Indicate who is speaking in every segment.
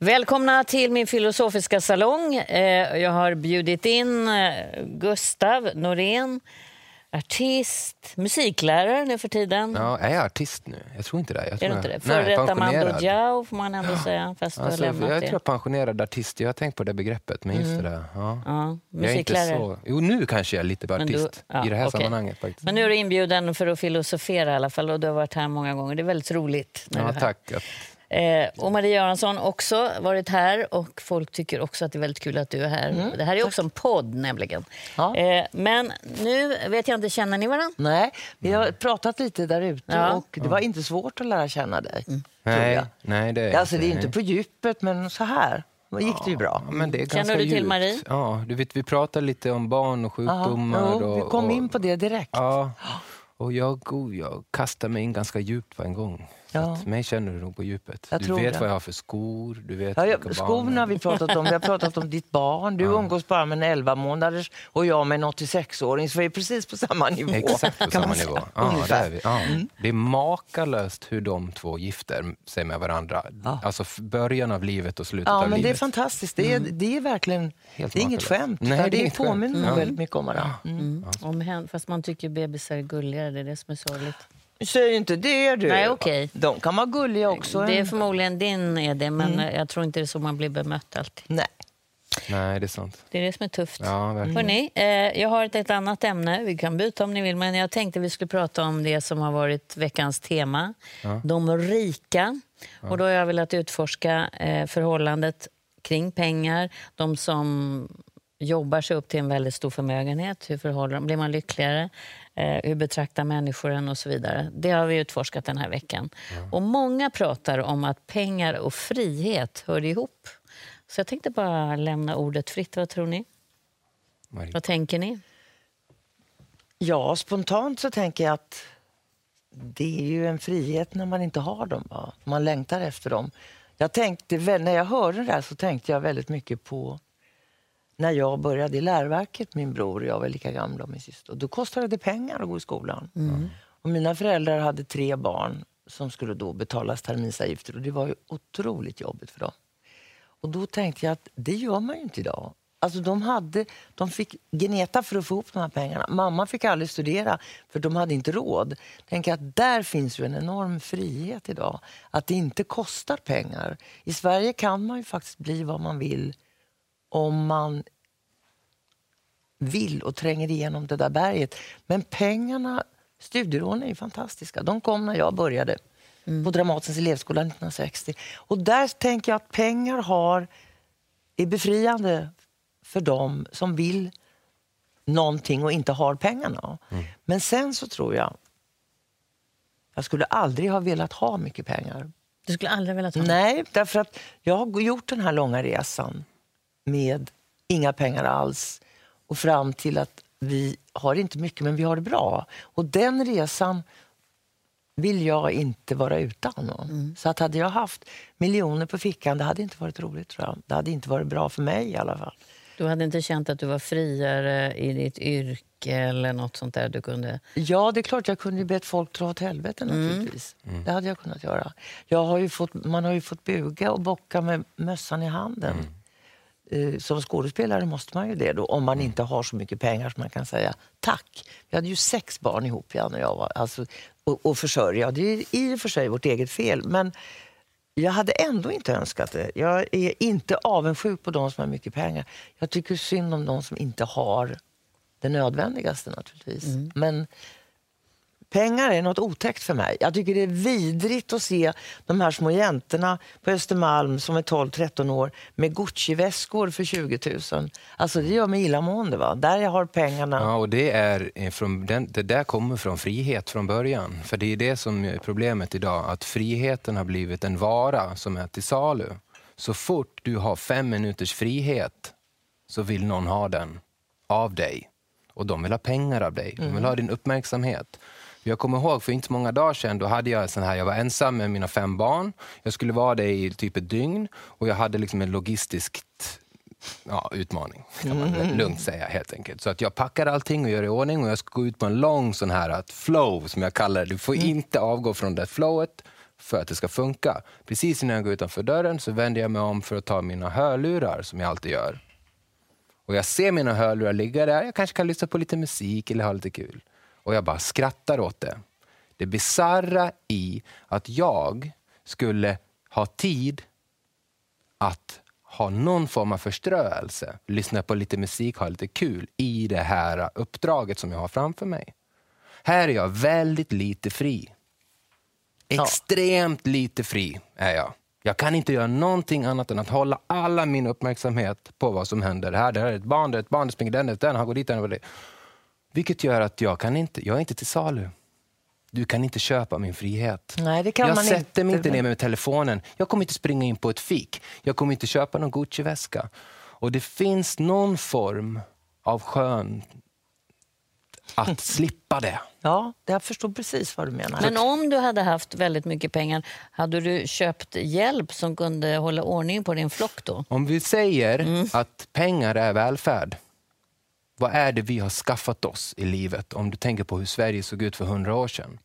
Speaker 1: Välkomna till min filosofiska salong. Eh, Jag har bjudit in eh, Gustav Norén, artist, musiklärare nu för tiden.
Speaker 2: Ja, är jag artist nu? Jag tror inte det. Jag
Speaker 1: Är
Speaker 2: tror
Speaker 1: du inte det? Före detta Mando. Diao får man ändå säga, fast
Speaker 2: Alltså, jag
Speaker 1: det.
Speaker 2: tror jag pensionerad artist. Jag har tänkt på det begreppet, men just det där. Ja.
Speaker 1: Ja,
Speaker 2: är
Speaker 1: musiklärare.
Speaker 2: så... Jo, nu kanske jag är lite
Speaker 1: Men du-
Speaker 2: artist
Speaker 1: ja,
Speaker 2: i det här
Speaker 1: okej.
Speaker 2: sammanhanget. Faktiskt.
Speaker 1: Men nu är du inbjuden för att filosofera i alla fall och du har varit här många gånger. Det är väldigt roligt. När
Speaker 2: ja,
Speaker 1: du är här.
Speaker 2: tack.
Speaker 1: Eh, och Marie Göransson också varit här och folk tycker också att det är väldigt kul att du är här. det här är också en podd nämligen.
Speaker 3: Ja.
Speaker 1: Eh, men nu vet jag inte, känner ni varandra?
Speaker 3: Nej, vi har pratat lite där ute
Speaker 1: Ja.
Speaker 3: och det var inte svårt att lära känna dig. Tror
Speaker 2: Nej, nej, det är
Speaker 3: Alltså, det är inte på djupet, men så här Då gick det ju bra.
Speaker 2: Ja, men det är
Speaker 1: Känner du till
Speaker 2: djupt.
Speaker 1: Marie?
Speaker 2: Ja, du vet, vi pratade lite om barn och
Speaker 3: Aha,
Speaker 2: sjukdomar.
Speaker 3: jo, vi
Speaker 2: och,
Speaker 3: kom
Speaker 2: och,
Speaker 3: in på det direkt.
Speaker 2: Ja, och jag, oh, jag kastar mig in ganska djupt på en gång. Så
Speaker 3: Ja.
Speaker 2: att mig känner du nog på djupet.
Speaker 3: Jag
Speaker 2: du vet
Speaker 3: det.
Speaker 2: vad jag har för skor, du vet
Speaker 3: Ja, ja,
Speaker 2: barn
Speaker 3: skorna
Speaker 2: jag
Speaker 3: har vi pratat om. Vi har pratat om ditt barn. Du umgås bara med en 11 månaders och jag med en 86-åring. Så vi är precis på samma nivå.
Speaker 2: Exakt på samma nivå. Ja, det,
Speaker 3: Ungefär.
Speaker 2: är vi. Ja. det är makalöst hur de två gifter sig med varandra.
Speaker 3: Ja.
Speaker 2: Alltså början av livet och slutet
Speaker 3: Ja,
Speaker 2: av
Speaker 3: men det är
Speaker 2: livet.
Speaker 3: fantastiskt. Det är, det är verkligen
Speaker 2: Helt
Speaker 3: det är inget skämt.
Speaker 2: Nej, det är
Speaker 3: det påminner
Speaker 2: Ja.
Speaker 3: väldigt mycket om varandra. Mm.
Speaker 1: Mm. Om hen, fast man tycker bebisar är gulligare, det är det som är sorgligt.
Speaker 3: Säg inte det du.
Speaker 1: Nej, okej.
Speaker 3: De kan vara gulliga också.
Speaker 1: Det är förmodligen din är det, men
Speaker 3: Mm.
Speaker 1: jag tror inte det är så man blir bemött alltid.
Speaker 3: Nej.
Speaker 2: Nej, det är sant.
Speaker 1: Det är det som är tufft.
Speaker 2: Ja, verkligen.
Speaker 1: Hörrni, eh, jag har ett, ett annat ämne. Vi kan byta om ni vill, men jag tänkte vi skulle prata om det som har varit veckans tema. De rika. Och då har jag velat utforska eh, förhållandet kring pengar. De som jobbar sig upp till en väldigt stor förmögenhet. Hur förhåller de? Blir man lyckligare? Eh, hur betraktar människor en och så vidare. Det har vi utforskat den här veckan. Och många pratar om att pengar och frihet hör ihop. Så jag tänkte bara lämna ordet fritt. Vad tror ni?
Speaker 2: Marie.
Speaker 1: Vad tänker ni?
Speaker 3: Ja, spontant så tänker jag att det är ju en frihet när man inte har dem. Va? Man längtar efter dem. Jag tänkte, när jag hörde det här så tänkte jag väldigt mycket på när jag började i läroverket, min bror och jag var lika gamla och min syster. Då kostade det pengar att gå i skolan. Och mina föräldrar hade tre barn som skulle då betalas terminsavgifter och det var ju otroligt jobbigt för dem. Och då tänkte jag att det gör man ju inte idag. Alltså de, hade, de fick gneta för att få ihop de här pengarna. Mamma fick aldrig studera för de hade inte råd. Tänk att där finns ju en enorm frihet idag. Att det inte kostar pengar. I Sverige kan man ju faktiskt bli vad man vill om man vill och tränger igenom det där berget. Men pengarna, studielånen är ju fantastiska. De kom när jag började på Dramatens elevskola 1960. Och där tänker jag att pengar har, är befriande för dem som vill någonting och inte har pengarna. Men sen så tror jag, jag skulle aldrig ha velat ha mycket pengar.
Speaker 1: Du skulle aldrig velat ha
Speaker 3: Nej, därför att jag har gjort den här långa resan med inga pengar alls och fram till att vi har inte mycket, men vi har det bra. Och den resan vill jag inte vara utan. Så att hade jag haft miljoner på fickan, det hade inte varit roligt tror jag. Det hade inte varit bra för mig i alla fall.
Speaker 1: Du hade inte känt att du var friare i ditt yrke eller något sånt där du kunde...
Speaker 3: Ja, det är klart jag kunde ju bett folk dra åt helvete naturligtvis. Det hade jag kunnat göra. Jag har ju fått, man har ju fått buga och bocka med mössan i handen. Eh, Som skådespelare måste man ju det då, om man inte har så mycket pengar som man kan säga tack. Vi hade ju sex barn ihop, Jan och jag. Var, alltså, och, och försörja. Det är i och för sig vårt eget fel, men jag hade ändå inte önskat det. Jag är inte avundsjuk på de som har mycket pengar. Jag tycker synd om de som inte har det nödvändigaste naturligtvis. Men pengar är något otäckt för mig. Jag tycker det är vidrigt att se de här små jäntorna på Östermalm som är 12-13 år med Gucci-väskor för 20 000. Alltså det gör mig illamående. Va? Där jag har pengarna.
Speaker 2: Ja, och det, är eh, från, det där kommer från frihet från början. För det är det som är problemet idag, att friheten har blivit en vara som är till salu. Så fort du har fem minuters frihet så vill någon ha den av dig. Och de vill ha pengar av dig. De vill ha din uppmärksamhet. Jag kommer ihåg för inte många dagar sedan, då hade jag sån här, jag var ensam med mina fem barn. Jag skulle vara det i typ ett dygn och jag hade liksom en logistisk ja, utmaning, kan man lugnt säga helt enkelt. Så att jag packade allting och gör i ordning och jag ska gå ut på en lång sån här att flow som jag kallar det. Du får inte avgå från det flowet för att det ska funka. Precis innan jag går utanför dörren så vänder jag mig om för att ta mina hörlurar som jag alltid gör. Och jag ser mina hörlurar ligga där, jag kanske kan lyssna på lite musik eller ha lite kul. Och jag bara skrattar åt det. Det bizarra i att jag skulle ha tid att ha någon form av förströelse, lyssna på lite musik, ha lite kul i det här uppdraget som jag har framför mig. Här är jag väldigt lite fri. Extremt lite fri är jag. Jag kan inte göra någonting annat än att hålla alla min uppmärksamhet på vad som händer. Här, det här är ett barn, det är ett barn, det springer den, den, han går dit, den, det. Vilket gör att jag kan inte, jag är inte till salu. Du kan inte köpa min frihet.
Speaker 3: Nej, det kan
Speaker 2: jag
Speaker 3: man
Speaker 2: sätter mig
Speaker 3: inte.
Speaker 2: inte ner med telefonen. Jag kommer inte springa in på ett fik. Jag kommer inte köpa någon Gucci-väska. Och det finns någon form av skön att slippa det.
Speaker 3: Ja, jag förstår precis vad du menar.
Speaker 1: Men om du hade haft väldigt mycket pengar, hade du köpt hjälp som kunde hålla ordning på din flock då?
Speaker 2: Om vi säger att pengar är välfärd, vad är det vi har skaffat oss i livet? Om du tänker på hur Sverige såg ut för hundra år sedan.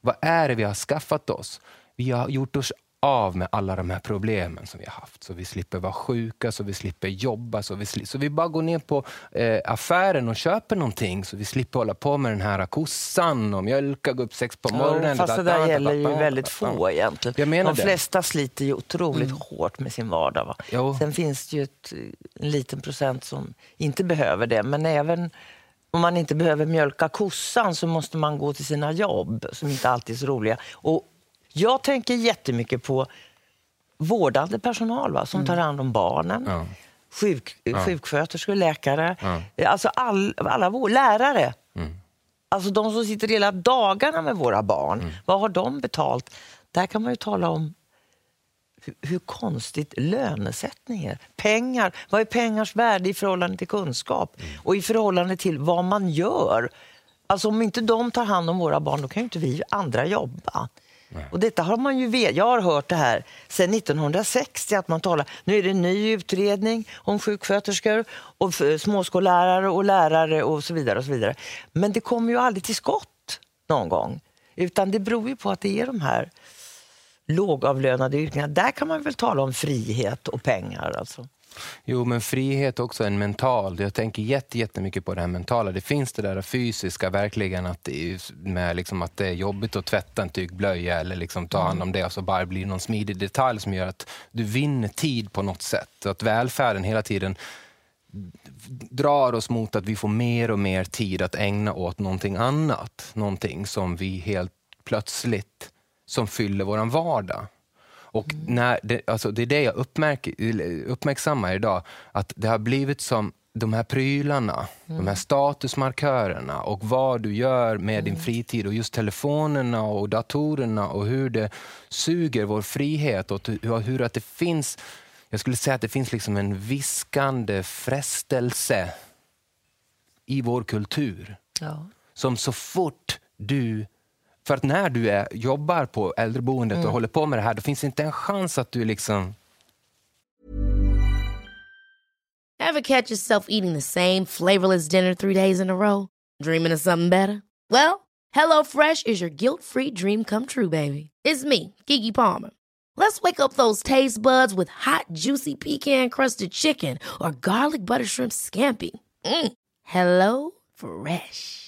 Speaker 2: Vad är det vi har skaffat oss? Vi har gjort oss av med alla de här problemen som vi har haft. Så vi slipper vara sjuka, så vi slipper jobba, så vi, så vi bara går ner på eh, affären och köper någonting så vi slipper hålla på med den här kossan och mjölka, gå upp sex på morgonen.
Speaker 3: Ja, fast det där gäller ju väldigt få egentligen.
Speaker 2: Jag menar
Speaker 3: De
Speaker 2: det.
Speaker 3: flesta sliter ju otroligt hårt med sin vardag. Va?
Speaker 2: Jo.
Speaker 3: Sen finns det ju ett, en liten procent som inte behöver det. Men även om man inte behöver mjölka kossan så måste man gå till sina jobb som inte alltid är så roliga. Och jag tänker jättemycket på vårdande personal va? som tar hand om barnen.
Speaker 2: Ja.
Speaker 3: Sjuk, Sjuksköterskor, läkare,
Speaker 2: Ja.
Speaker 3: alltså all, alla vår, lärare. Alltså de som sitter hela dagarna med våra barn, vad har de betalt? Där kan man ju tala om hur, hur konstigt lönesättning är. Pengar, vad är pengars värde i förhållande till kunskap? Och i förhållande till vad man gör. Alltså om inte de tar hand om våra barn, då kan ju inte vi andra jobba. Och detta har man ju vet, jag har hört det här sedan 1960 att man talar, nu är det en ny utredning om sjuksköterskor och småskollärare och lärare och så vidare och så vidare. Men det kommer ju aldrig till skott någon gång. Utan det beror ju på att det är de här lågavlönade yrkena. Där kan man väl tala om frihet och pengar alltså.
Speaker 2: Jo, men frihet är också en mental. Jag tänker jätte- jättemycket på det här mentala. Det finns det där fysiska, verkligen, att det är, med liksom att det är jobbigt att tvätta en tygblöja eller liksom ta hand om det och så bara blir någon smidig detalj som gör att du vinner tid på något sätt. Att välfärden hela tiden drar oss mot att vi får mer och mer tid att ägna åt någonting annat. Någonting som vi helt plötsligt, som fyller vår vardag. Och när det, alltså det är det jag uppmärk, uppmärksammar idag, att det har blivit som de här prylarna, de här statusmarkörerna och vad du gör med din fritid och just telefonerna och datorerna och hur det suger vår frihet och hur, hur att det finns, jag skulle säga att det finns liksom en viskande frestelse i vår kultur.
Speaker 3: Ja.
Speaker 2: som så fort du... För att när du är, jobbar på äldreboendet och håller på med det här, då finns det inte en chans att du liksom...
Speaker 4: Ever catch yourself eating the same flavorless dinner three days in a row? Dreaming of something better? Well, HelloFresh is your guilt-free dream come true, baby. It's me, Kiki Palmer. Let's wake up those taste buds with hot, juicy pecan-crusted chicken or garlic butter shrimp scampi. Mm. Hello Fresh.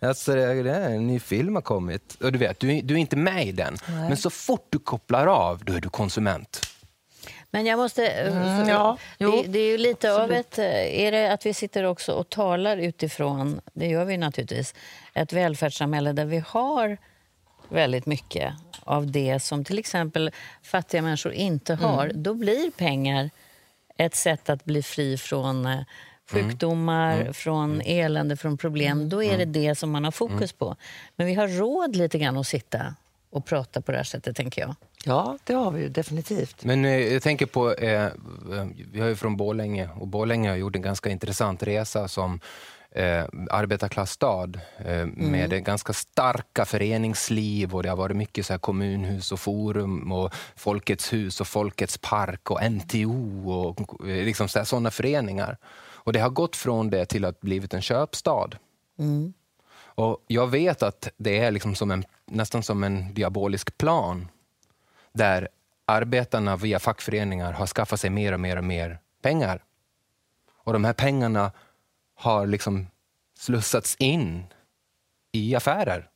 Speaker 2: Alltså, det det är en ny film har kommit. Och du vet, du, är- du är inte med i den. Men så fort du kopplar av, då är du konsument.
Speaker 1: Men jag måste...
Speaker 3: Mm,
Speaker 1: för-
Speaker 3: ja,
Speaker 1: det, det är ju lite av ett... eh, Är det att vi sitter också och talar utifrån, det gör vi naturligtvis, ett välfärdssamhälle där vi har väldigt mycket av det som till exempel fattiga människor inte har.
Speaker 3: Mm.
Speaker 1: Då blir pengar ett sätt att bli fri från eh, sjukdomar, från elände, från problem. Då är det det som man har fokus på. Men vi har råd lite grann att sitta och prata på det här sättet, tänker jag.
Speaker 3: Ja, det har vi ju definitivt.
Speaker 2: Men eh, jag tänker på, eh, vi har ju från Borlänge och Borlänge har gjort en ganska intressant resa som eh, arbetarklassstad eh, med det ganska starka föreningsliv och det har varit mycket så här kommunhus och forum och Folkets hus och Folkets park och NTO och eh, liksom sådana föreningar. Och det har gått från det till att blivit en köpstad. Och jag vet att det är liksom som en, nästan som en diabolisk plan där arbetarna via fackföreningar har skaffat sig mer och mer och mer pengar. Och de här pengarna har liksom slussats in i affärer.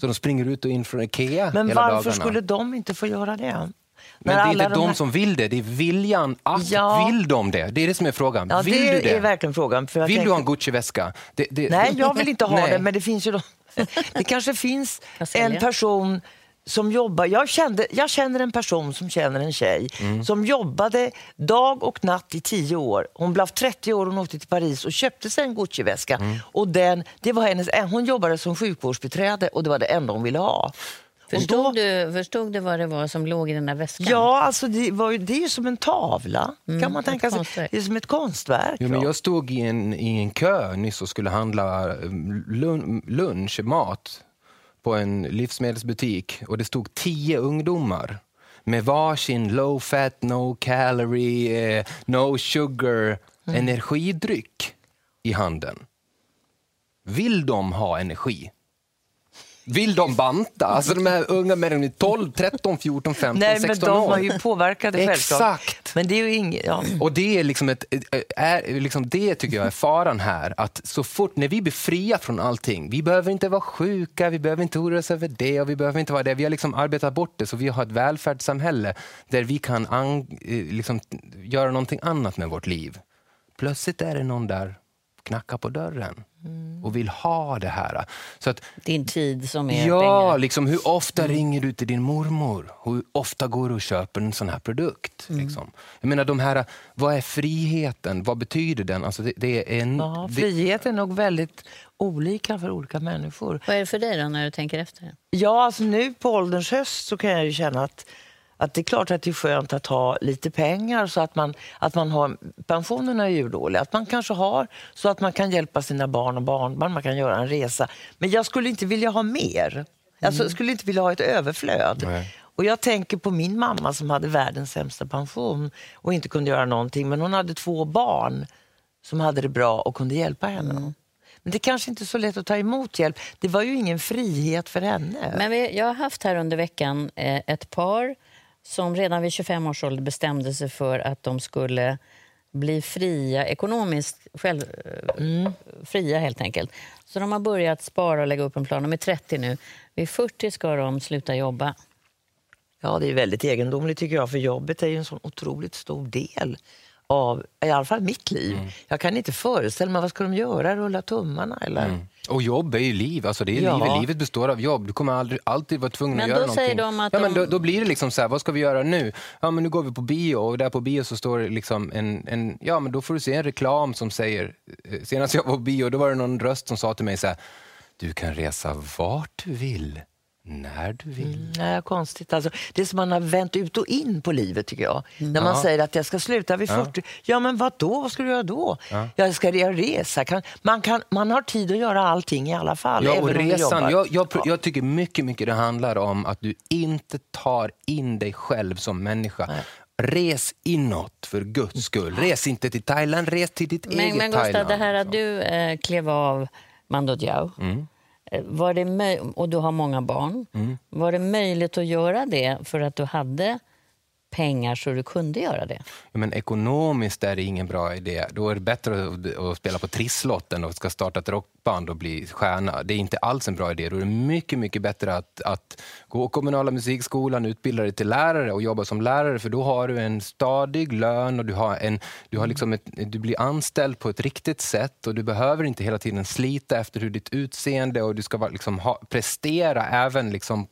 Speaker 2: Så de springer ut och in från Ikea
Speaker 3: Men
Speaker 2: hela
Speaker 3: varför
Speaker 2: dagarna.
Speaker 3: skulle de inte få göra det?
Speaker 2: Men
Speaker 3: När
Speaker 2: det är
Speaker 3: alla
Speaker 2: inte de
Speaker 3: här-
Speaker 2: som vill det, det är viljan att.
Speaker 3: Ja.
Speaker 2: Vill de det? Det är det som är frågan.
Speaker 3: Ja,
Speaker 2: vill
Speaker 3: det
Speaker 2: du det?
Speaker 3: är verkligen frågan. För jag
Speaker 2: vill
Speaker 3: tänkte-
Speaker 2: du ha en Gucci-väska? Det, det...
Speaker 3: Nej, jag vill inte ha det, men det finns ju. Det kanske finns en person som jobbar... Jag, kände, jag känner en person som känner en tjej
Speaker 2: Mm.
Speaker 3: som jobbade dag och natt i tio år. Hon blev 30 år och åkte till Paris och köpte sig en Gucci-väska.
Speaker 2: Mm.
Speaker 3: Och den, det var hennes, hon jobbade som sjukvårdsbiträde och det var det enda hon ville ha. Och
Speaker 1: Förstod,
Speaker 3: då-
Speaker 1: du, förstod du vad det var som låg i den där väskan?
Speaker 3: Ja, alltså det, var ju, det är ju som en tavla, kan man tänka sig.
Speaker 1: konstverk.
Speaker 3: Det är som ett konstverk.
Speaker 2: Jo, men
Speaker 3: ja.
Speaker 2: jag stod i en, i en kö nyss och skulle handla lun, lunch, mat på en livsmedelsbutik och det stod tio ungdomar med varsin low fat, no calorie, eh, no sugar energidryck i handen. Vill de ha energi? Vill de banta? Alltså de här unga människorna, 12, 13, 14, 15,
Speaker 3: Nej, men
Speaker 2: 16
Speaker 3: de
Speaker 2: år.
Speaker 3: var ju påverkade självklart.
Speaker 2: Exakt.
Speaker 3: Men det är inget... Ja.
Speaker 2: Och det är liksom ett, är, liksom det tycker jag är faran här. Att så fort, när vi blir fria från allting, vi behöver inte vara sjuka, vi behöver inte oroa oss över det och vi behöver inte vara det. Vi har liksom arbetat bort det så vi har ett välfärdssamhälle där vi kan an, eh, liksom, göra någonting annat med vårt liv. Plötsligt är det någon där knackar på dörren och vill ha det här. Så att
Speaker 1: Din tid som är
Speaker 2: Ja,
Speaker 1: pengar.
Speaker 2: liksom, hur ofta ringer du till din mormor? Hur ofta går du och köper en sån här produkt?
Speaker 1: Mm.
Speaker 2: Liksom? Jag menar, de här, vad är friheten? Vad betyder den? Alltså, det, det är en,
Speaker 3: Ja, frihet är nog väldigt olika för olika människor.
Speaker 1: Vad är det för dig då när du tänker efter?
Speaker 3: Ja, alltså nu på ålderns höst så kan jag ju känna att, att det är klart att det är skönt att ha lite pengar så att man, att man har, pensionerna är ju dåliga, att man kanske har så att man kan hjälpa sina barn och barnbarn, man kan göra en resa. Men jag skulle inte vilja ha mer. Alltså, jag skulle inte vilja ha ett överflöd.
Speaker 2: Nej.
Speaker 3: Och jag tänker på min mamma som hade världens sämsta pension och inte kunde göra någonting, men hon hade två barn som hade det bra och kunde hjälpa henne. Men det kanske inte är så lätt att ta emot hjälp. Det var ju ingen frihet för henne.
Speaker 1: Men vi, jag har haft här under veckan eh, ett par som redan vid 25 års ålder bestämde sig för att de skulle bli fria, ekonomiskt själv, eh, fria helt enkelt. Så de har börjat spara och lägga upp en plan. De är 30 nu. Vid 40 ska de sluta jobba.
Speaker 3: Ja, det är väldigt egendomligt tycker jag, för jobbet är ju en sån otroligt stor del av i alla fall mitt liv.
Speaker 2: Mm.
Speaker 3: Jag kan inte föreställa mig, vad ska de göra? Rulla tummarna eller?
Speaker 2: och jobb är ju liv. Alltså, det är
Speaker 3: Ja.
Speaker 2: livet. livet består av jobb. Du kommer aldrig, alltid vara tvungen
Speaker 1: Men
Speaker 2: att göra
Speaker 1: då
Speaker 2: någonting.
Speaker 1: säger de att
Speaker 2: ja, men då, då blir det liksom så här, vad ska vi göra nu? Ja, men nu går vi på bio och där på bio så står det liksom en, en ja men då får du se en reklam som säger, eh, senast jag var på bio, då var det någon röst som sa till mig så här, du kan resa vart du vill När du vill.
Speaker 3: Mm, nej, konstigt. Alltså, det är som man har vänt ut och in på livet, tycker jag. När man
Speaker 2: Ja.
Speaker 3: säger att jag ska sluta vid 40. Ja, men vad då? Vad ska du göra då? Jag ska resa. Kan, man, kan, man har tid att göra allting i alla fall.
Speaker 2: Ja, och resan, jag, jag, jag tycker mycket, mycket det handlar om att du inte tar in dig själv som människa. Res inåt för guds skull. Res inte till Thailand, res till ditt
Speaker 1: Men,
Speaker 2: eget
Speaker 1: men Gustav,
Speaker 2: Thailand.
Speaker 1: det här att
Speaker 2: liksom.
Speaker 1: du eh, klev av Mando Diao,
Speaker 2: Mm.
Speaker 1: Eh, var det och du har många barn.
Speaker 2: Mm.
Speaker 1: Var det möjligt att göra det för att du hade pengar så du kunde göra det?
Speaker 2: Ja, men ekonomiskt är det ingen bra idé. Då är det bättre att, att spela på trisslotten och ska starta ett rockband och bli stjärna. Det är inte alls en bra idé. Då är det mycket, mycket bättre att, att gå kommunala musikskolan, utbilda dig till lärare och jobba som lärare för då har du en stadig lön och du, har en, du, har liksom ett, du blir anställd på ett riktigt sätt och du behöver inte hela tiden slita efter hur ditt utseende och du ska liksom, ha, prestera även liksom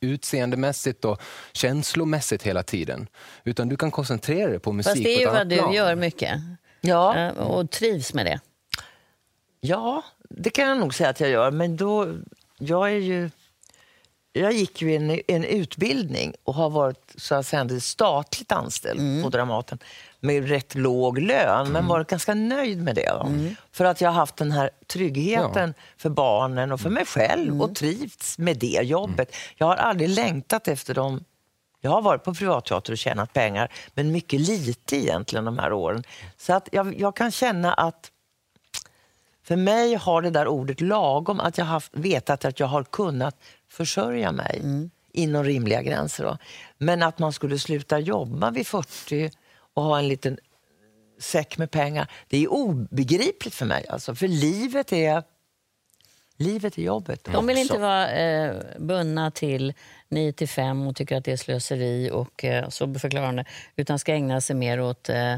Speaker 2: utseendemässigt och känslomässigt hela tiden. Utan du kan koncentrera dig på musik
Speaker 1: Fast det är ju vad du
Speaker 2: plan.
Speaker 1: gör mycket
Speaker 3: Ja,
Speaker 1: eh, och trivs med det.
Speaker 3: ja, det kan jag nog säga att jag gör. Men då, jag är ju... Jag gick ju en, en utbildning och har varit så att säga, statligt anställd på Dramaten med rätt låg lön, men varit ganska nöjd med det. va. För att jag har haft den här tryggheten för barnen och för mig själv och trivts med det jobbet. Jag har aldrig längtat efter dem. Jag har varit på privatteater och tjänat pengar, men mycket lite egentligen de här åren. Så att jag, jag kan känna att för mig har det där ordet lagom, att jag har vetat att jag har kunnat försörja mig inom rimliga gränser. Då. Men att man skulle sluta jobba vid 40 och ha en liten säck med pengar, det är obegripligt för mig. Alltså, för livet är, livet är jobbet
Speaker 1: De vill inte vara eh, bundna till 9 till 5 och tycker att det är slöseri och eh, så förklarar de det, utan ska ägna sig mer åt eh,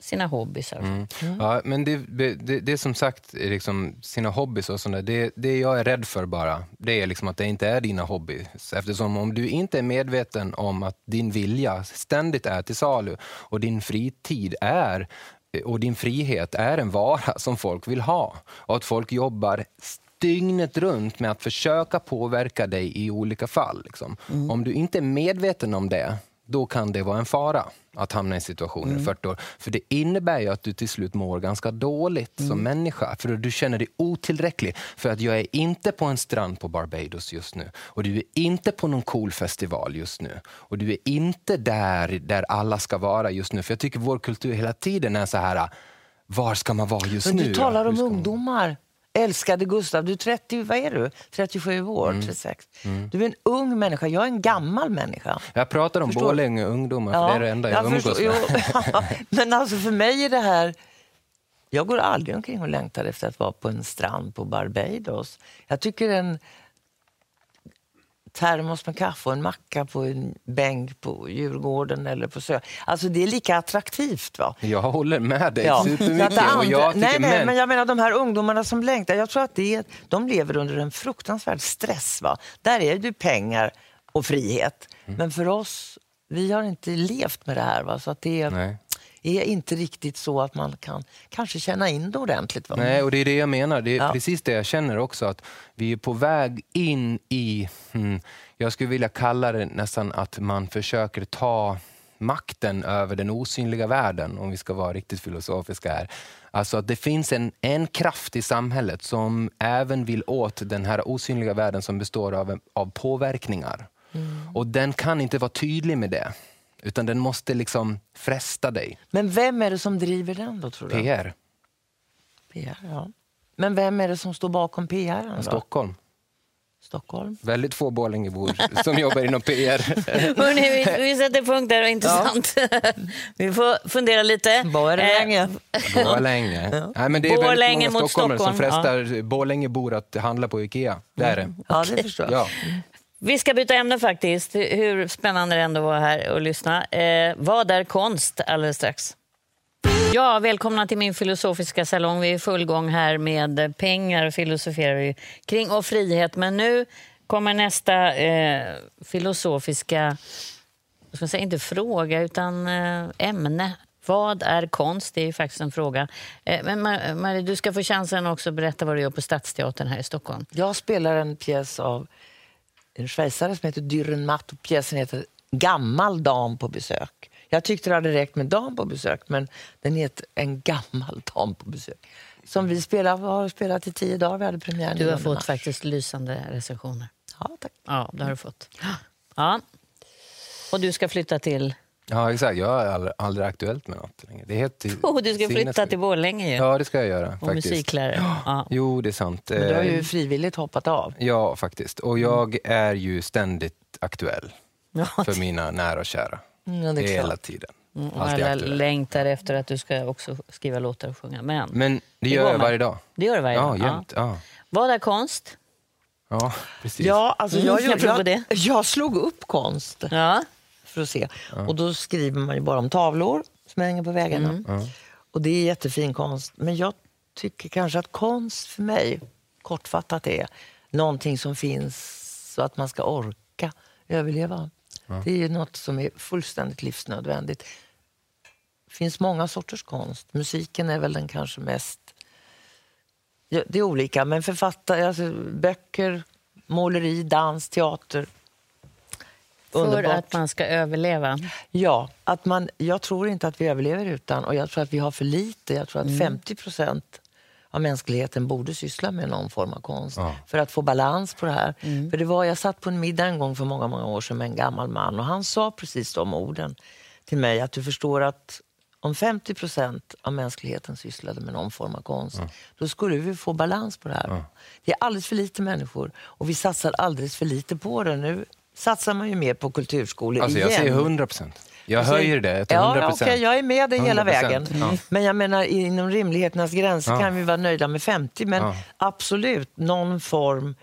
Speaker 1: sina hobbysar.
Speaker 2: Mm. Ja, men det, det, det är som sagt är liksom sina hobbys och sånt där. Det, det jag är rädd för bara, det är liksom att det inte är dina hobbys. Eftersom om du inte är medveten om att din vilja ständigt är till salu och din fritid är och din frihet är en vara som folk vill ha och att folk jobbar dygnet runt med att försöka påverka dig i olika fall. Liksom. Om du inte är medveten om det, då kan det vara en fara att hamna i en situation i 40 år. För det innebär ju att du till slut mår ganska dåligt som människa. För du känner dig otillräcklig. För att jag är inte på en strand på Barbados just nu. Och du är inte på någon cool festival just nu. Och du är inte där, där alla ska vara just nu. För jag tycker vår kultur hela tiden är så här, var ska man vara just
Speaker 3: Men
Speaker 2: nu?
Speaker 3: du talar
Speaker 2: Hur
Speaker 3: om
Speaker 2: ska man-
Speaker 3: ungdomar. Älskade Gustav, du är 30, vad är du? 37 år,
Speaker 2: Mm.
Speaker 3: 36. Du är en ung människa, jag är en gammal människa.
Speaker 2: Jag pratar om. Borlänge ungdomar, för det är det enda jag, umgås
Speaker 3: förstår-
Speaker 2: med.
Speaker 3: Men alltså för mig är det här... Jag går aldrig omkring och längtar efter att vara på en strand på Barbados. Jag tycker en termos med kaffe och en macka på en bänk på Djurgården eller på Sö. Alltså det är lika attraktivt. va?
Speaker 2: Jag håller med dig
Speaker 3: Ja.
Speaker 2: Supermycket.
Speaker 3: andra-
Speaker 2: och jag tycker
Speaker 3: nej, nej,
Speaker 2: män-
Speaker 3: men jag menar de här ungdomarna som längtar. Jag tror att det är, de lever under en fruktansvärd stress. Va? Där är det pengar och frihet.
Speaker 2: Mm.
Speaker 3: Men för oss, vi har inte levt med det här. Va? Så att det
Speaker 2: Nej.
Speaker 3: Är inte riktigt så att man kan kanske känna in det ordentligt. Va?
Speaker 2: Nej, och det är det jag menar. Det är
Speaker 3: Ja.
Speaker 2: precis det jag känner också. Att vi är på väg in i, hmm, jag skulle vilja kalla det nästan att man försöker ta makten över den osynliga världen, om vi ska vara riktigt filosofiska här. Alltså att det finns en, en kraft i samhället som även vill åt den här osynliga världen som består av, av påverkningar. Och den kan inte vara tydlig med det, utan den måste liksom fresta dig.
Speaker 3: Men vem är det som driver den då, tror du?
Speaker 2: PR,
Speaker 3: PR ja. Men vem är det som står bakom PR? Då?
Speaker 2: Stockholm.
Speaker 3: Stockholm?
Speaker 2: Väldigt få Borlängebor som jobbar inom PR.
Speaker 1: Hörrni, vi, vi sätter punkt där och intressant. vi får fundera lite.
Speaker 3: Borlänge.
Speaker 1: Eh,
Speaker 2: Borlänge. Nej, men det är
Speaker 1: Borlänge
Speaker 2: väldigt många stockholmare som
Speaker 1: Stockholm,
Speaker 2: frestar Borlängebor att handla på Ikea. Det är det.
Speaker 3: Ja, det förstår jag.
Speaker 2: Ja.
Speaker 1: Vi ska byta ämne faktiskt. Hur spännande det ändå var här och lyssna. Eh, vad är konst alldeles strax? Ja, välkomna till min filosofiska salong. Vi är i full gång här med pengar och filosoferar vi kring och frihet. Men nu kommer nästa eh, filosofiska, ska säga, inte fråga utan eh, ämne Vad är konst? Det är ju faktiskt en fråga. Eh, Men Marie, du ska få chansen också att berätta vad du gör på Stadsteatern här i Stockholm.
Speaker 3: Jag spelar en pjäs av en schweizare som heter Dürren Matt och pjäsen heter Gammal dam på besök. Jag tyckte det hade räckt med dam på besök men den heter En gammal dam på besök. Som vi spelar, har spelat i tio dagar. Vi hade premiär
Speaker 1: Du har
Speaker 3: 9
Speaker 1: fått
Speaker 3: mars.
Speaker 1: faktiskt lysande recensioner.
Speaker 3: Ja, tack.
Speaker 1: Ja, det har du fått. Ja. Och du ska flytta till...
Speaker 2: Ja, exakt. Jag är aldrig, aldrig aktuellt med något längre. Det är helt
Speaker 1: Oh, du ska flytta till Borlänge ju.
Speaker 2: Ja, det ska jag göra.
Speaker 1: och
Speaker 2: faktiskt.
Speaker 1: musiklärare. Ja.
Speaker 2: Jo, det är sant.
Speaker 3: Men du har
Speaker 2: Eh,
Speaker 3: ju frivilligt hoppat av.
Speaker 2: Ja, faktiskt. Och jag är ju ständigt aktuell
Speaker 1: Ja,
Speaker 2: för mina nära och kära.
Speaker 3: Mm, det är
Speaker 2: Hela
Speaker 3: klart.
Speaker 2: tiden.
Speaker 1: Mm, och alla längtar efter att du ska också skriva låtar och sjunga. Men,
Speaker 2: Men det gör jag varje dag.
Speaker 1: det gör du varje
Speaker 2: Ja,
Speaker 1: dag.
Speaker 2: jämt. Ja.
Speaker 1: Vad är konst?
Speaker 2: ja, precis.
Speaker 3: Ja, alltså
Speaker 1: Mm,
Speaker 3: jag,
Speaker 1: jag
Speaker 3: jag, jag,
Speaker 1: det.
Speaker 3: jag slog upp konst
Speaker 1: Ja.
Speaker 3: För att se. Och då skriver man ju bara om tavlor som hänger på väggarna.
Speaker 1: Mm.
Speaker 3: Och det är jättefin konst. Men jag tycker kanske att konst för mig, kortfattat, är någonting som finns så att man ska orka överleva. Det är ju något som är fullständigt livsnödvändigt. Det finns många sorters konst. Musiken är väl den kanske mest... Ja, det är olika, men författare, alltså, böcker, måleri, dans, teater.
Speaker 1: För
Speaker 3: Underbart.
Speaker 1: att man ska överleva.
Speaker 3: Ja, att man, jag tror inte att vi överlever utan och jag tror att vi har för lite. Jag tror att 50 procent av mänskligheten borde syssla med någon form av konst för att få balans på det här. För det var, jag satt på en middag en gång för många, många år sedan med en gammal man och han sa precis de orden till mig att du förstår att om 50 procent av mänskligheten sysslade med någon form av konst, då skulle vi få balans på det här. Det är alldeles för lite människor och vi satsar alldeles för lite på det. Nu satsar man ju mer på kulturskolor
Speaker 2: Alltså, jag
Speaker 3: igen.
Speaker 2: säger 100 procent. Jag
Speaker 3: Alltså,
Speaker 2: höjer det till
Speaker 3: Ja,
Speaker 2: 100
Speaker 3: ja,
Speaker 2: procent.
Speaker 3: okej, jag är med dig hela
Speaker 2: 100%,
Speaker 3: vägen.
Speaker 2: ja.
Speaker 3: Men jag menar inom rimligheternas gränser
Speaker 2: Ja.
Speaker 3: kan vi vara nöjda med 50. Men
Speaker 2: Ja.
Speaker 3: absolut, någon form.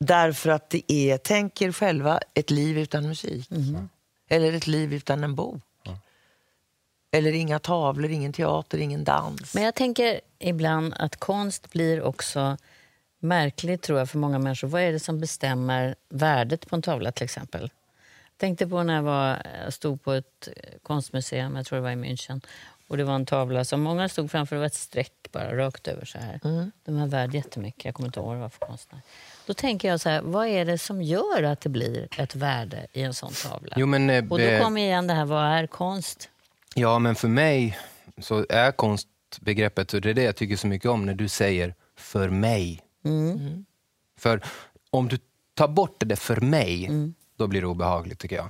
Speaker 3: Därför att det är, tänk er själva, ett liv utan musik. Eller ett liv utan en bok. Eller inga tavlor, ingen teater, ingen dans.
Speaker 1: Men jag tänker ibland att konst blir också märkligt tror jag för många människor. Vad är det som bestämmer värdet på en tavla till exempel? Jag tänkte på när jag, var, jag stod på ett eh, konstmuseum, jag tror det var i München. Och det var en tavla som många stod framför, det var ett streck bara rakt över så här. Den var värd jättemycket, jag kommer inte ihåg vad det var för konstnär. Då tänker jag så här, vad är det som gör att det blir ett värde i en sån tavla?
Speaker 2: Jo, men, eh,
Speaker 1: Och då kommer igen det här, vad är konst?
Speaker 2: Ja, men för mig så är konstbegreppet, och det är det jag tycker så mycket om när du säger för mig.
Speaker 1: Mm.
Speaker 2: För om du tar bort det där för mig,
Speaker 1: Mm.
Speaker 2: då blir det obehagligt tycker jag.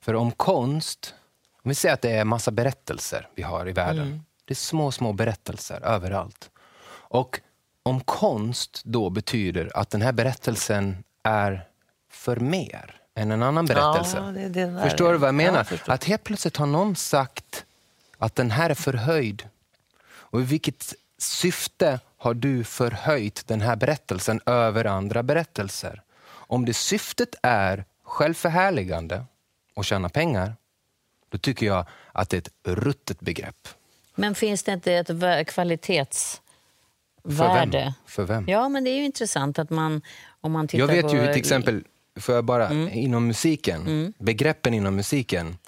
Speaker 2: För om konst, om vi säger att det är massa berättelser vi har i världen.
Speaker 1: Mm.
Speaker 2: Det är små, små berättelser överallt. Och om konst då betyder att den här berättelsen är för mer än en annan berättelse.
Speaker 3: Ja, det det.
Speaker 2: Förstår du vad jag
Speaker 3: Ja,
Speaker 2: menar?
Speaker 3: förstår.
Speaker 2: att helt plötsligt har någon sagt att den här är förhöjd. Och i vilket syfte har du förhöjt den här berättelsen över andra berättelser? Om det syftet är självförhärligande och tjäna pengar, då tycker jag att det är ett ruttet begrepp.
Speaker 1: Men finns det inte ett vä-
Speaker 2: För
Speaker 1: kvalitetsvärde?
Speaker 2: vem? För vem?
Speaker 1: Ja, men det är ju intressant att man, om man tittar
Speaker 2: Jag vet
Speaker 1: på...
Speaker 2: ju till exempel, för jag bara, inom musiken, begreppen inom musiken,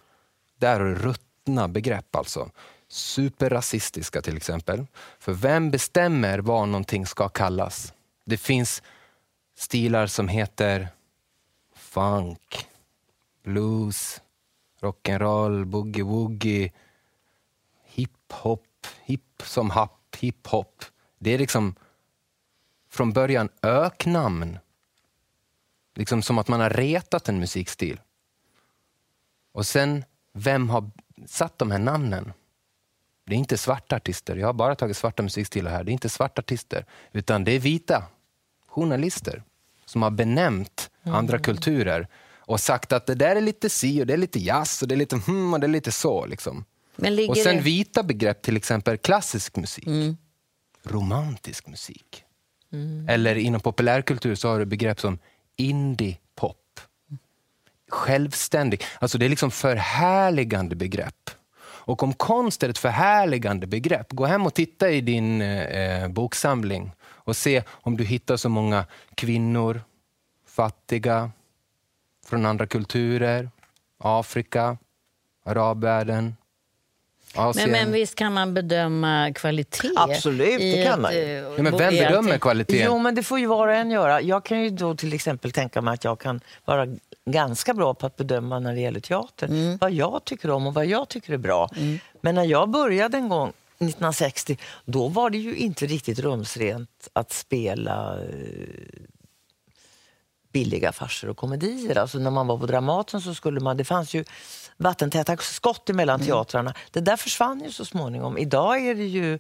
Speaker 2: där är det ruttna begrepp alltså. Superrasistiska till exempel. För vem bestämmer vad någonting ska kallas? Det finns stilar som heter funk, blues, rock'n'roll, boogie-woogie, hiphop, hip som happ, hiphop. Det är liksom från början öknamn. Liksom som att man har retat en musikstil. Och sen, vem har satt de här namnen? Det är inte svarta artister. Jag har bara tagit svarta musikstilar här. Det är inte svarta artister, utan det är vita journalister som har benämnt andra kulturer och sagt att det där är lite si och det är lite jazz och det är lite hmm och det är lite så. Liksom. Och sen
Speaker 1: det...
Speaker 2: vita begrepp, till exempel klassisk musik, romantisk musik. Eller inom populärkultur så har du begrepp som indie-pop. Självständig. Alltså det är liksom förhärligande begrepp. Och om konst är ett förhärligande begrepp, gå hem och titta i din eh, boksamling och se om du hittar så många kvinnor, fattiga, från andra kulturer, Afrika, arabvärlden,
Speaker 1: men, men visst kan man bedöma kvalitet?
Speaker 3: Absolut, det kan
Speaker 1: ett,
Speaker 3: man
Speaker 1: eh,
Speaker 2: Ja, men vem bedömer kvaliteten?
Speaker 3: Jo, men det får ju var och en göra. Jag kan ju då till exempel tänka mig att jag kan vara ganska bra på att bedöma när det gäller teater.
Speaker 1: Mm.
Speaker 3: Vad jag tycker om och vad jag tycker är bra. Men när jag började en gång 1960, då var det ju inte riktigt rumsrent att spela eh, billiga farser och komedier. Alltså när man var på Dramaten så skulle man, det fanns ju vattentäta skott emellan
Speaker 1: Mm.
Speaker 3: teatrarna. Det där försvann ju så småningom. Idag är det ju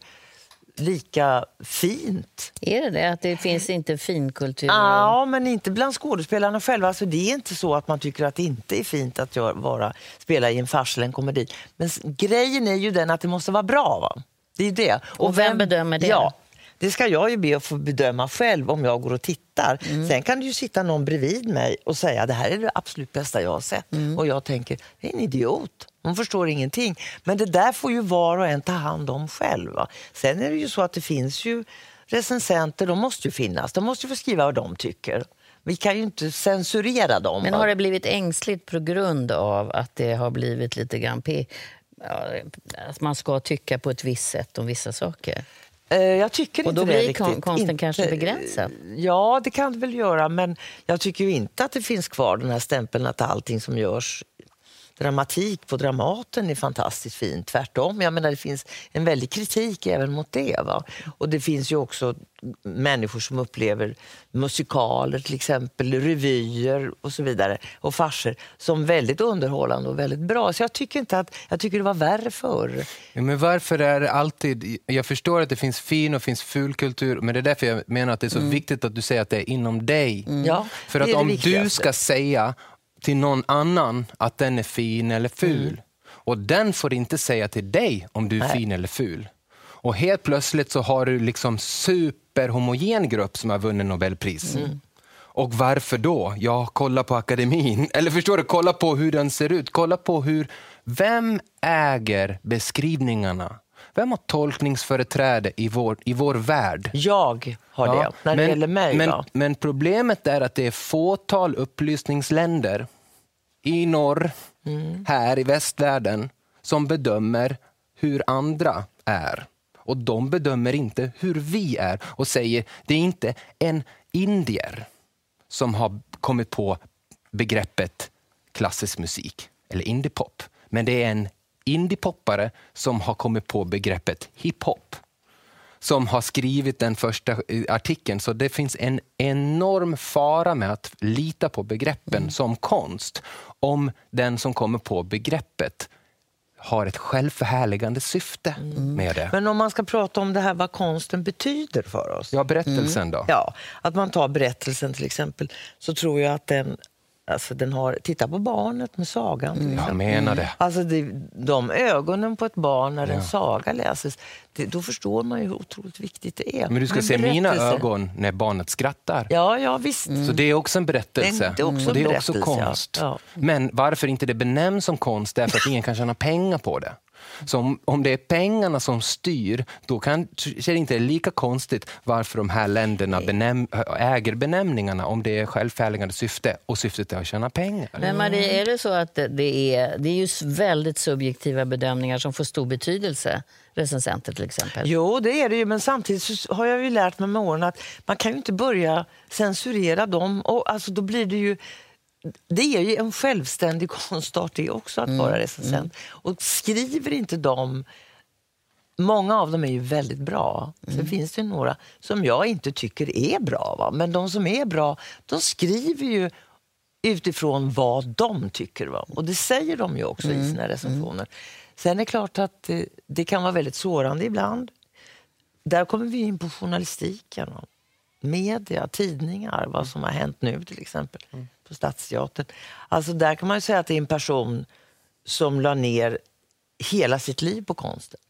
Speaker 3: lika fint.
Speaker 1: Är det det? Att det finns inte finkultur?
Speaker 3: Ja, men inte bland skådespelarna själva. Alltså, det är inte så att man tycker att det inte är fint att gör, vara, spela i en fars eller en komedi. Men grejen är ju den att det måste vara bra. Va? Det är det.
Speaker 1: Och vem bedömer det?
Speaker 3: Ja, det ska jag ju be att få bedöma själv om jag går och tittar.
Speaker 1: Mm.
Speaker 3: Sen kan det ju sitta någon bredvid mig och säga det här är det absolut bästa jag har sett.
Speaker 1: Mm.
Speaker 3: Och jag tänker, det är en idiot. Hon förstår ingenting. Men det där får ju var och en ta hand om själv. Va? Sen är det ju så att det finns ju recensenter, de måste ju finnas. De måste ju få skriva vad de tycker. Vi kan ju inte censurera dem.
Speaker 1: Men har det blivit ängsligt på grund av att det har blivit lite grann... P- att man ska tycka på ett visst sätt om vissa saker?
Speaker 3: Eh, Jag tycker
Speaker 1: Och
Speaker 3: inte
Speaker 1: då
Speaker 3: det
Speaker 1: blir
Speaker 3: riktigt.
Speaker 1: kon- konsten
Speaker 3: inte,
Speaker 1: kanske begränsad?
Speaker 3: Ja, det kan det väl göra. Men jag tycker inte att det finns kvar den här stämpeln att allting som görs dramatik på Dramaten är fantastiskt fint. Tvärtom, jag menar det finns en väldig kritik även mot det. Va? Och det finns ju också människor som upplever musikaler till exempel, revyer och så vidare och farser som väldigt underhållande och väldigt bra. Så jag tycker inte att, jag tycker det var värre förr.
Speaker 2: Men varför är det alltid... Jag förstår att det finns fin och finns ful kultur, men det är därför jag menar att det är så viktigt att du säger att det är inom dig.
Speaker 3: Ja,
Speaker 2: För att om du ska säga till någon annan att den är fin eller ful,
Speaker 3: Mm.
Speaker 2: och den får inte säga till dig om du är fin eller ful. Och helt plötsligt så har du liksom superhomogen grupp som har vunnit Nobelpris.
Speaker 3: Mm.
Speaker 2: Och varför då? Ja, kolla på akademin. Eller förstår du, kolla på hur den ser ut. Kolla på hur... Vem äger beskrivningarna? Vem har tolkningsföreträde i vår, i vår värld?
Speaker 3: Jag har det,
Speaker 2: Ja,
Speaker 3: när det gäller mig.
Speaker 2: Men, men problemet är att det är fåtal upplysningsländer i norr,
Speaker 3: Mm.
Speaker 2: här i västvärlden, som bedömer hur andra är. Och de bedömer inte hur vi är och säger det är inte en indier som har kommit på begreppet klassisk musik eller indiepop. Men det är en indiepoppare som har kommit på begreppet hiphop som har skrivit den första eh, artikeln. Så det finns en enorm fara med att lita på begreppen som konst om den som kommer på begreppet har ett självförhärligande syfte med det.
Speaker 3: Men om man ska prata om det här vad konsten betyder för oss.
Speaker 2: Ja, berättelsen då?
Speaker 3: Ja, att man tar berättelsen till exempel, så tror jag att den, alltså den har... Titta på barnet med sagan till
Speaker 2: Jag
Speaker 3: exempel.
Speaker 2: menar det.
Speaker 3: Alltså det, de ögonen på ett barn när en saga läses, det, då förstår man ju hur otroligt viktigt det är.
Speaker 2: Men du ska
Speaker 3: med
Speaker 2: se mina ögon när barnet skrattar.
Speaker 3: Ja, ja visst.
Speaker 2: Så det är också en berättelse.
Speaker 3: Det är också
Speaker 2: och det är också
Speaker 3: berättelse, ja.
Speaker 2: konst.
Speaker 3: Ja.
Speaker 2: Men varför inte det benämns som konst? Därför att ingen kan tjäna pengar på det. Så om, om det är pengarna som styr, då kan, är det inte lika konstigt varför de här länderna benäm, äger benämningarna om det är självförhärligande syfte och syftet är att tjäna pengar.
Speaker 1: Men Marie, är det så att det- är, det är ju väldigt subjektiva bedömningar som får stor betydelse? Recensenter till exempel.
Speaker 3: Jo, det är det ju, men samtidigt så har jag ju lärt mig med åren att man kan ju inte börja censurera dem. Och alltså, då blir det ju... Det är ju en självständig konstart det också att vara recensent. Och skriver inte de... Många av dem är ju väldigt bra. Sen finns det några som jag inte tycker är bra. Va? Men de som är bra, de skriver ju utifrån vad de tycker. Va? Och det säger de ju också i sina recensioner. Sen är det klart att eh, det kan vara väldigt sårande ibland. Där kommer vi in på journalistiken. Media, tidningar, vad som har hänt nu till exempel på Stadsteatern. Alltså där kan man ju säga att det är en person som la ner hela sitt liv på konsten.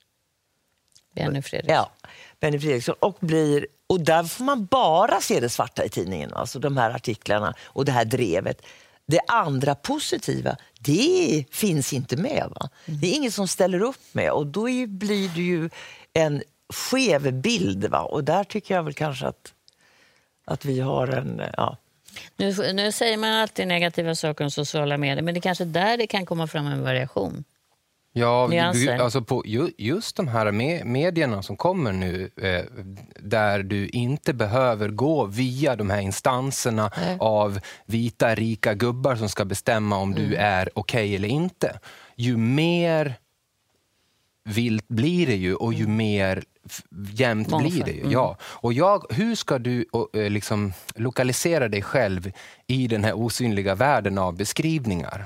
Speaker 1: Benny Fredriksson.
Speaker 3: Ja, Benny Fredriksson. Och, blir, och där får man bara se det svarta i tidningen, alltså de här artiklarna och det här drevet. Det andra positiva, det finns inte med. Va? Det är ingen som ställer upp med och då blir det ju en skev bild. Va? Och där tycker jag väl kanske att, att vi har en... Ja.
Speaker 1: Nu, nu säger man alltid negativa saker om sociala medier, men det är kanske där det kan komma fram en variation.
Speaker 2: Ja,
Speaker 1: nyanser.
Speaker 2: alltså på ju, just de här me medierna som kommer nu, eh, där du inte behöver gå via de här instanserna
Speaker 3: Nej.
Speaker 2: av vita, rika gubbar som ska bestämma om
Speaker 1: Mm.
Speaker 2: du är okej eller inte. Ju mer vilt blir det ju och ju mer f- jämnt blir det ju. Ja. Och jag, hur ska du och, eh, liksom, lokalisera dig själv i den här osynliga världen av beskrivningar?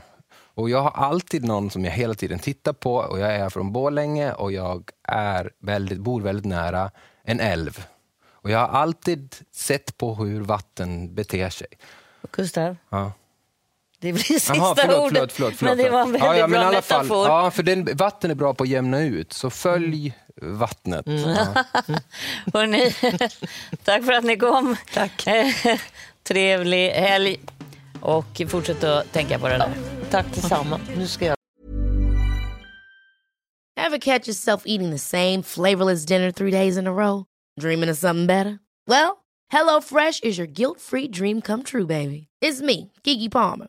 Speaker 2: Och jag har alltid någon som jag hela tiden tittar på och jag är från Borlänge och jag är väldigt, bor väldigt nära en älv. Och jag har alltid sett på hur vatten beter sig.
Speaker 1: Gustav,
Speaker 2: Ja.
Speaker 1: Det blir sista
Speaker 2: Jaha, förlåt,
Speaker 1: ordet.
Speaker 2: förlåt, förlåt, förlåt,
Speaker 1: men det var en väldigt
Speaker 2: ja, ja,
Speaker 1: bra
Speaker 2: alla fall,
Speaker 1: metafor.
Speaker 2: Ja, för den, vatten är bra på att jämna ut, så följ vattnet. Ja.
Speaker 1: Hörrni, tack för att ni kom.
Speaker 3: Tack.
Speaker 1: Eh, Trevlig helg. Och fortsätt att tänka på det där.
Speaker 3: Tack detsamma. Nu ska jag
Speaker 4: Ever catch yourself eating the same flavorless dinner three days in a row? Dreaming of something better? Well, HelloFresh is your guilt free dream come true, baby. It's me, Gigi Palmer.